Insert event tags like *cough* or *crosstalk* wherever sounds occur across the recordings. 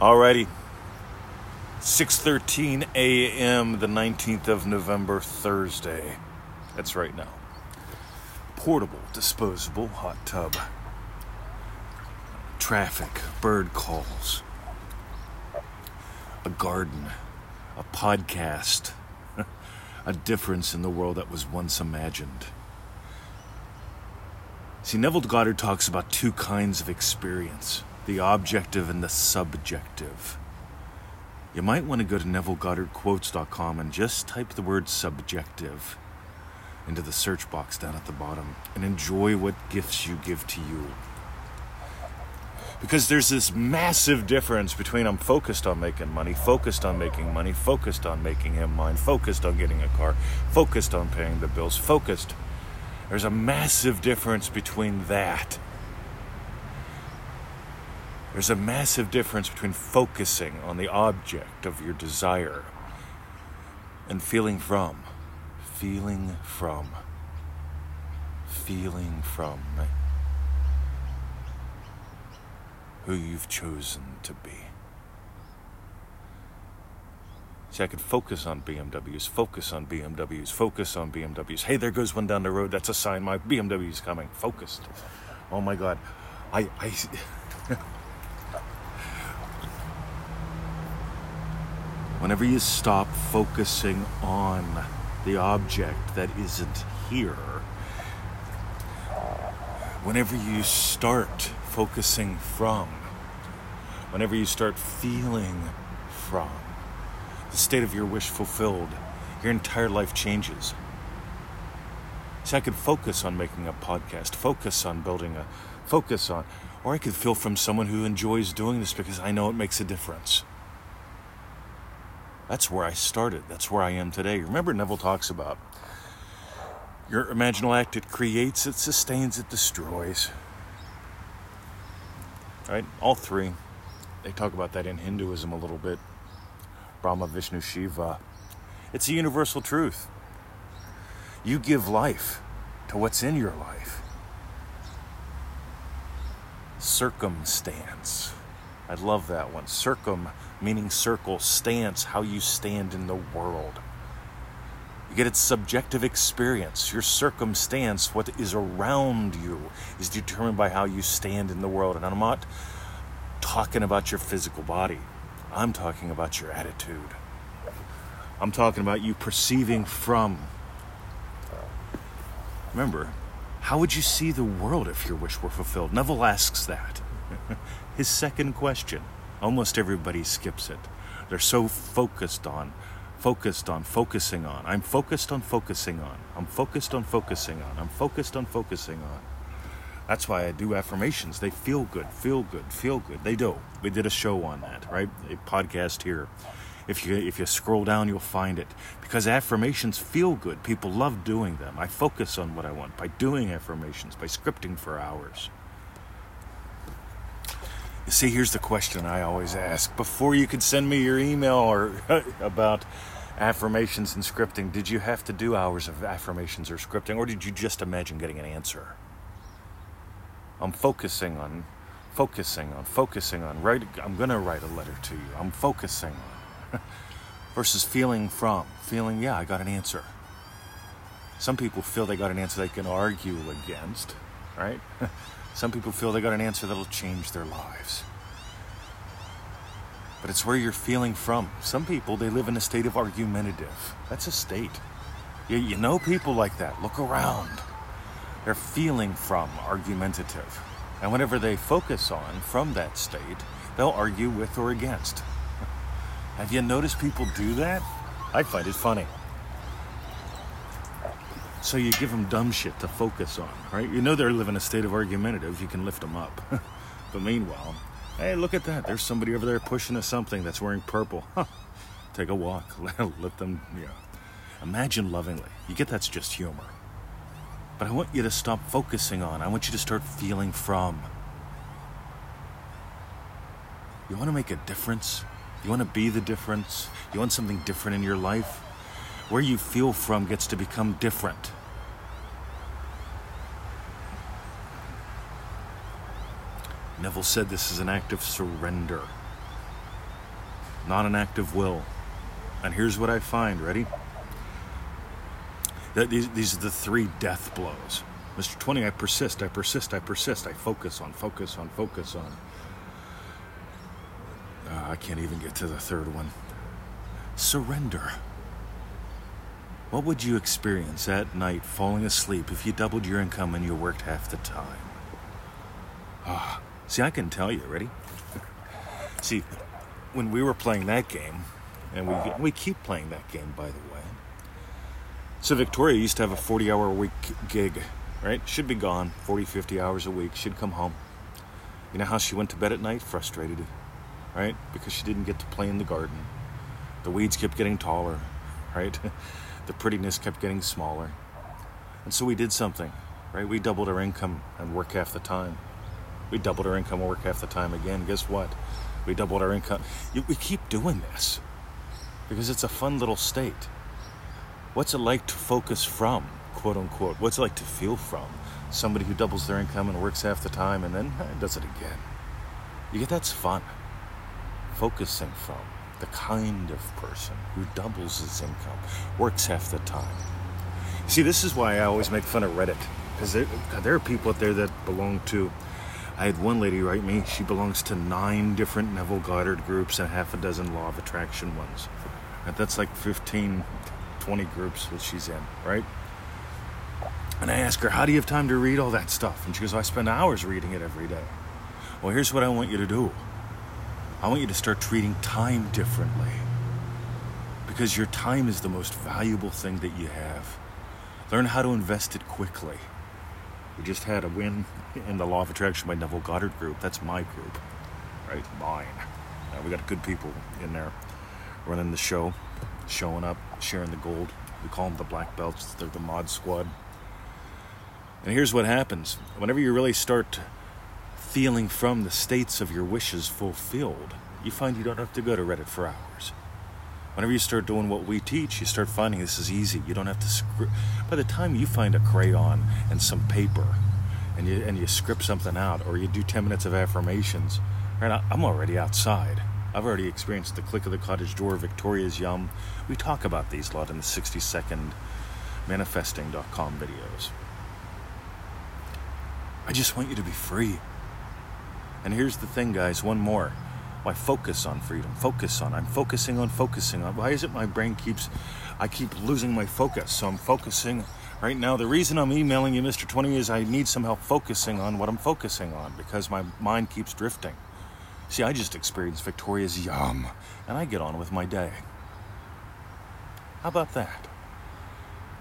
Alrighty. 6:13 a.m. the 19th of November, Thursday. That's right now. Portable, disposable hot tub. Traffic, bird calls. A garden, a podcast. *laughs* a difference in the world that was once imagined. See, Neville Goddard talks about two kinds of experience the objective and the subjective. You might want to go to NevilleGoddardQuotes.com and just type the word subjective into the search box down at the bottom and enjoy what gifts you give to you. Because there's this massive difference between I'm focused on making money, focused on making money, focused on making him mine, focused on getting a car, focused on paying the bills, focused. There's a massive difference between that there's a massive difference between focusing on the object of your desire and feeling from. Feeling from. Feeling from who you've chosen to be. See, I could focus on BMWs, focus on BMWs, focus on BMWs. Hey, there goes one down the road. That's a sign my BMW's coming. Focused. Oh my God. I, I, *laughs* whenever you stop focusing on the object that isn't here, whenever you start focusing from, whenever you start feeling from, the state of your wish fulfilled, your entire life changes. See, I could focus on making a podcast, focus on building a, focus on, or I could feel from someone who enjoys doing this because I know it makes a difference. That's where I started. That's where I am today. Remember, Neville talks about your imaginal act, it creates, it sustains, it destroys. Right? All three. They talk about that in Hinduism a little bit. Brahma, Vishnu, Shiva. It's a universal truth. You give life to what's in your life. Circumstance. I love that one. Circum meaning circle, stance, how you stand in the world. You get its subjective experience. Your circumstance, what is around you, is determined by how you stand in the world. And I'm not talking about your physical body, I'm talking about your attitude. I'm talking about you perceiving from. Remember, how would you see the world if your wish were fulfilled? Neville asks that. *laughs* His second question. Almost everybody skips it. They're so focused on, focused on, focusing on. I'm focused on focusing on. I'm focused on focusing on. I'm focused on focusing on. That's why I do affirmations. They feel good, feel good, feel good. They do. We did a show on that, right? A podcast here. If you if you scroll down, you'll find it because affirmations feel good. People love doing them. I focus on what I want by doing affirmations, by scripting for hours. See, here's the question I always ask. Before you could send me your email or *laughs* about affirmations and scripting, did you have to do hours of affirmations or scripting, or did you just imagine getting an answer? I'm focusing on, focusing on, focusing on. Write, I'm going to write a letter to you. I'm focusing on. *laughs* Versus feeling from. Feeling, yeah, I got an answer. Some people feel they got an answer they can argue against, right? *laughs* Some people feel they got an answer that'll change their lives. But it's where you're feeling from. Some people, they live in a state of argumentative. That's a state. You, you know people like that. Look around. They're feeling from argumentative. And whenever they focus on from that state, they'll argue with or against. *laughs* Have you noticed people do that? I find it funny. So you give them dumb shit to focus on, right? You know they're living a state of argumentative, you can lift them up. *laughs* but meanwhile, hey, look at that. There's somebody over there pushing a something that's wearing purple. Take a walk. *laughs* Let them, yeah. Imagine lovingly. You get that's just humor. But I want you to stop focusing on. I want you to start feeling from. You want to make a difference? You want to be the difference? You want something different in your life? Where you feel from gets to become different. Neville said this is an act of surrender. not an act of will. And here's what I find ready? These, these are the three death blows. Mr. 20, I persist, I persist, I persist, I focus on, focus on, focus on. Uh, I can't even get to the third one. Surrender. What would you experience at night falling asleep if you doubled your income and you worked half the time? Ah, see, I can tell you. Ready? see, when we were playing that game, and we we keep playing that game, by the way. So Victoria used to have a 40-hour a week gig, right? Should be gone 40, 50 hours a week. She'd come home. You know how she went to bed at night? Frustrated, right? Because she didn't get to play in the garden. The weeds kept getting taller, right? *laughs* the prettiness kept getting smaller. And so we did something, right? We doubled our income and work half the time. We doubled our income and work half the time again. Guess what? We doubled our income. We keep doing this because it's a fun little state. What's it like to focus from, quote unquote? What's it like to feel from somebody who doubles their income and works half the time and then eh, does it again? You get that's fun. Focusing from the kind of person who doubles his income, works half the time. See, this is why I always make fun of Reddit because there, there are people out there that belong to I had one lady write me, she belongs to nine different Neville Goddard groups and half a dozen Law of Attraction ones. And that's like 15, 20 groups that she's in, right? And I ask her, How do you have time to read all that stuff? And she goes, I spend hours reading it every day. Well, here's what I want you to do I want you to start treating time differently. Because your time is the most valuable thing that you have. Learn how to invest it quickly. We just had a win in the Law of Attraction by Neville Goddard group. That's my group, right? Mine. Uh, we got good people in there running the show, showing up, sharing the gold. We call them the black belts. They're the mod squad. And here's what happens whenever you really start feeling from the states of your wishes fulfilled, you find you don't have to go to Reddit for hours. Whenever you start doing what we teach, you start finding this is easy. You don't have to script. By the time you find a crayon and some paper, and you and you script something out, or you do 10 minutes of affirmations, right? I'm already outside. I've already experienced the click of the cottage door, Victoria's Yum. We talk about these a lot in the 60 second manifesting.com videos. I just want you to be free. And here's the thing, guys one more. Why focus on freedom? Focus on. I'm focusing on focusing on. Why is it my brain keeps, I keep losing my focus? So I'm focusing right now. The reason I'm emailing you, Mr. 20, is I need some help focusing on what I'm focusing on because my mind keeps drifting. See, I just experienced Victoria's yum, and I get on with my day. How about that?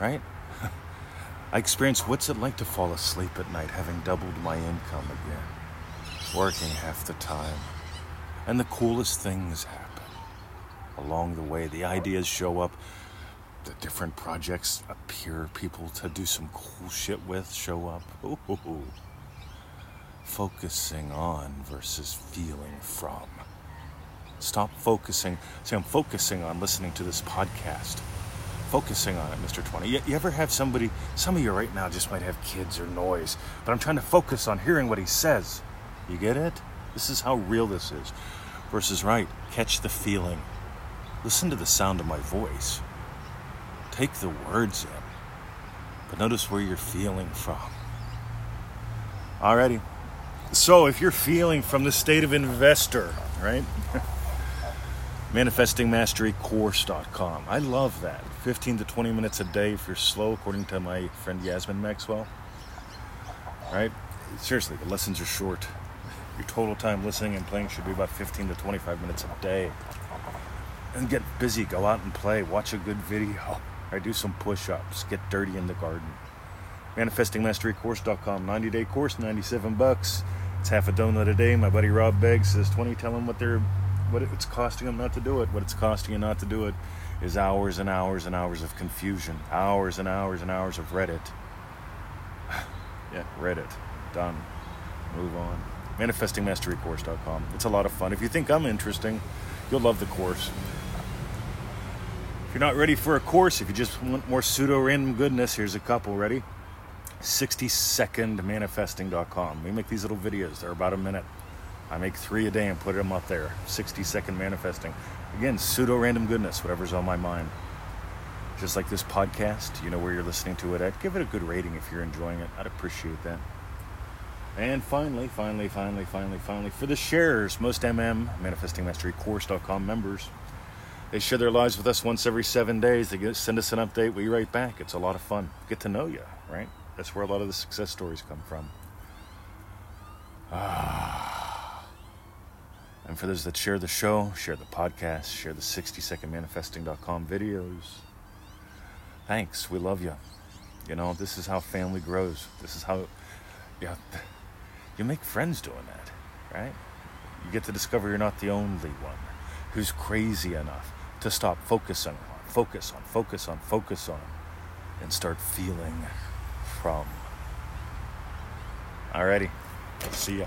Right? *laughs* I experienced what's it like to fall asleep at night having doubled my income again, working half the time and the coolest things happen along the way. The ideas show up, the different projects appear, people to do some cool shit with show up. Ooh. Focusing on versus feeling from. Stop focusing. See, I'm focusing on listening to this podcast. Focusing on it, Mr. 20. You, you ever have somebody, some of you right now just might have kids or noise, but I'm trying to focus on hearing what he says. You get it? This is how real this is. Versus right, catch the feeling. Listen to the sound of my voice. Take the words in. But notice where you're feeling from. Alrighty. So if you're feeling from the state of investor, right? *laughs* ManifestingMasteryCourse.com. I love that. 15 to 20 minutes a day if you're slow, according to my friend Yasmin Maxwell. Right? Seriously, the lessons are short. Your total time listening and playing should be about 15 to 25 minutes a day. And get busy, go out and play, watch a good video, *laughs* or do some push ups, get dirty in the garden. ManifestingMasteryCourse.com, 90 day course, 97 bucks. It's half a donut a day. My buddy Rob Beggs says 20. Tell them what they're, what it's costing them not to do it. What it's costing you not to do it is hours and hours and hours of confusion, hours and hours and hours of Reddit. *sighs* yeah, Reddit. Done. Move on manifestingmasterycourse.com. It's a lot of fun. If you think I'm interesting, you'll love the course. If you're not ready for a course, if you just want more pseudo random goodness, here's a couple. Ready? 60 second manifesting.com. We make these little videos, they're about a minute. I make three a day and put them up there. 60 second manifesting. Again, pseudo random goodness, whatever's on my mind. Just like this podcast, you know where you're listening to it at. Give it a good rating if you're enjoying it. I'd appreciate that. And finally, finally, finally, finally, finally, for the shares, most MM, manifestingmasterycourse.com members, they share their lives with us once every seven days. They send us an update. We write back. It's a lot of fun. Get to know you, right? That's where a lot of the success stories come from. Ah. And for those that share the show, share the podcast, share the 60 second manifesting.com videos. Thanks. We love you. You know, this is how family grows. This is how yeah, you make friends doing that, right? You get to discover you're not the only one who's crazy enough to stop focusing on, focus on, focus on, focus on, and start feeling from. Alrighty, see ya.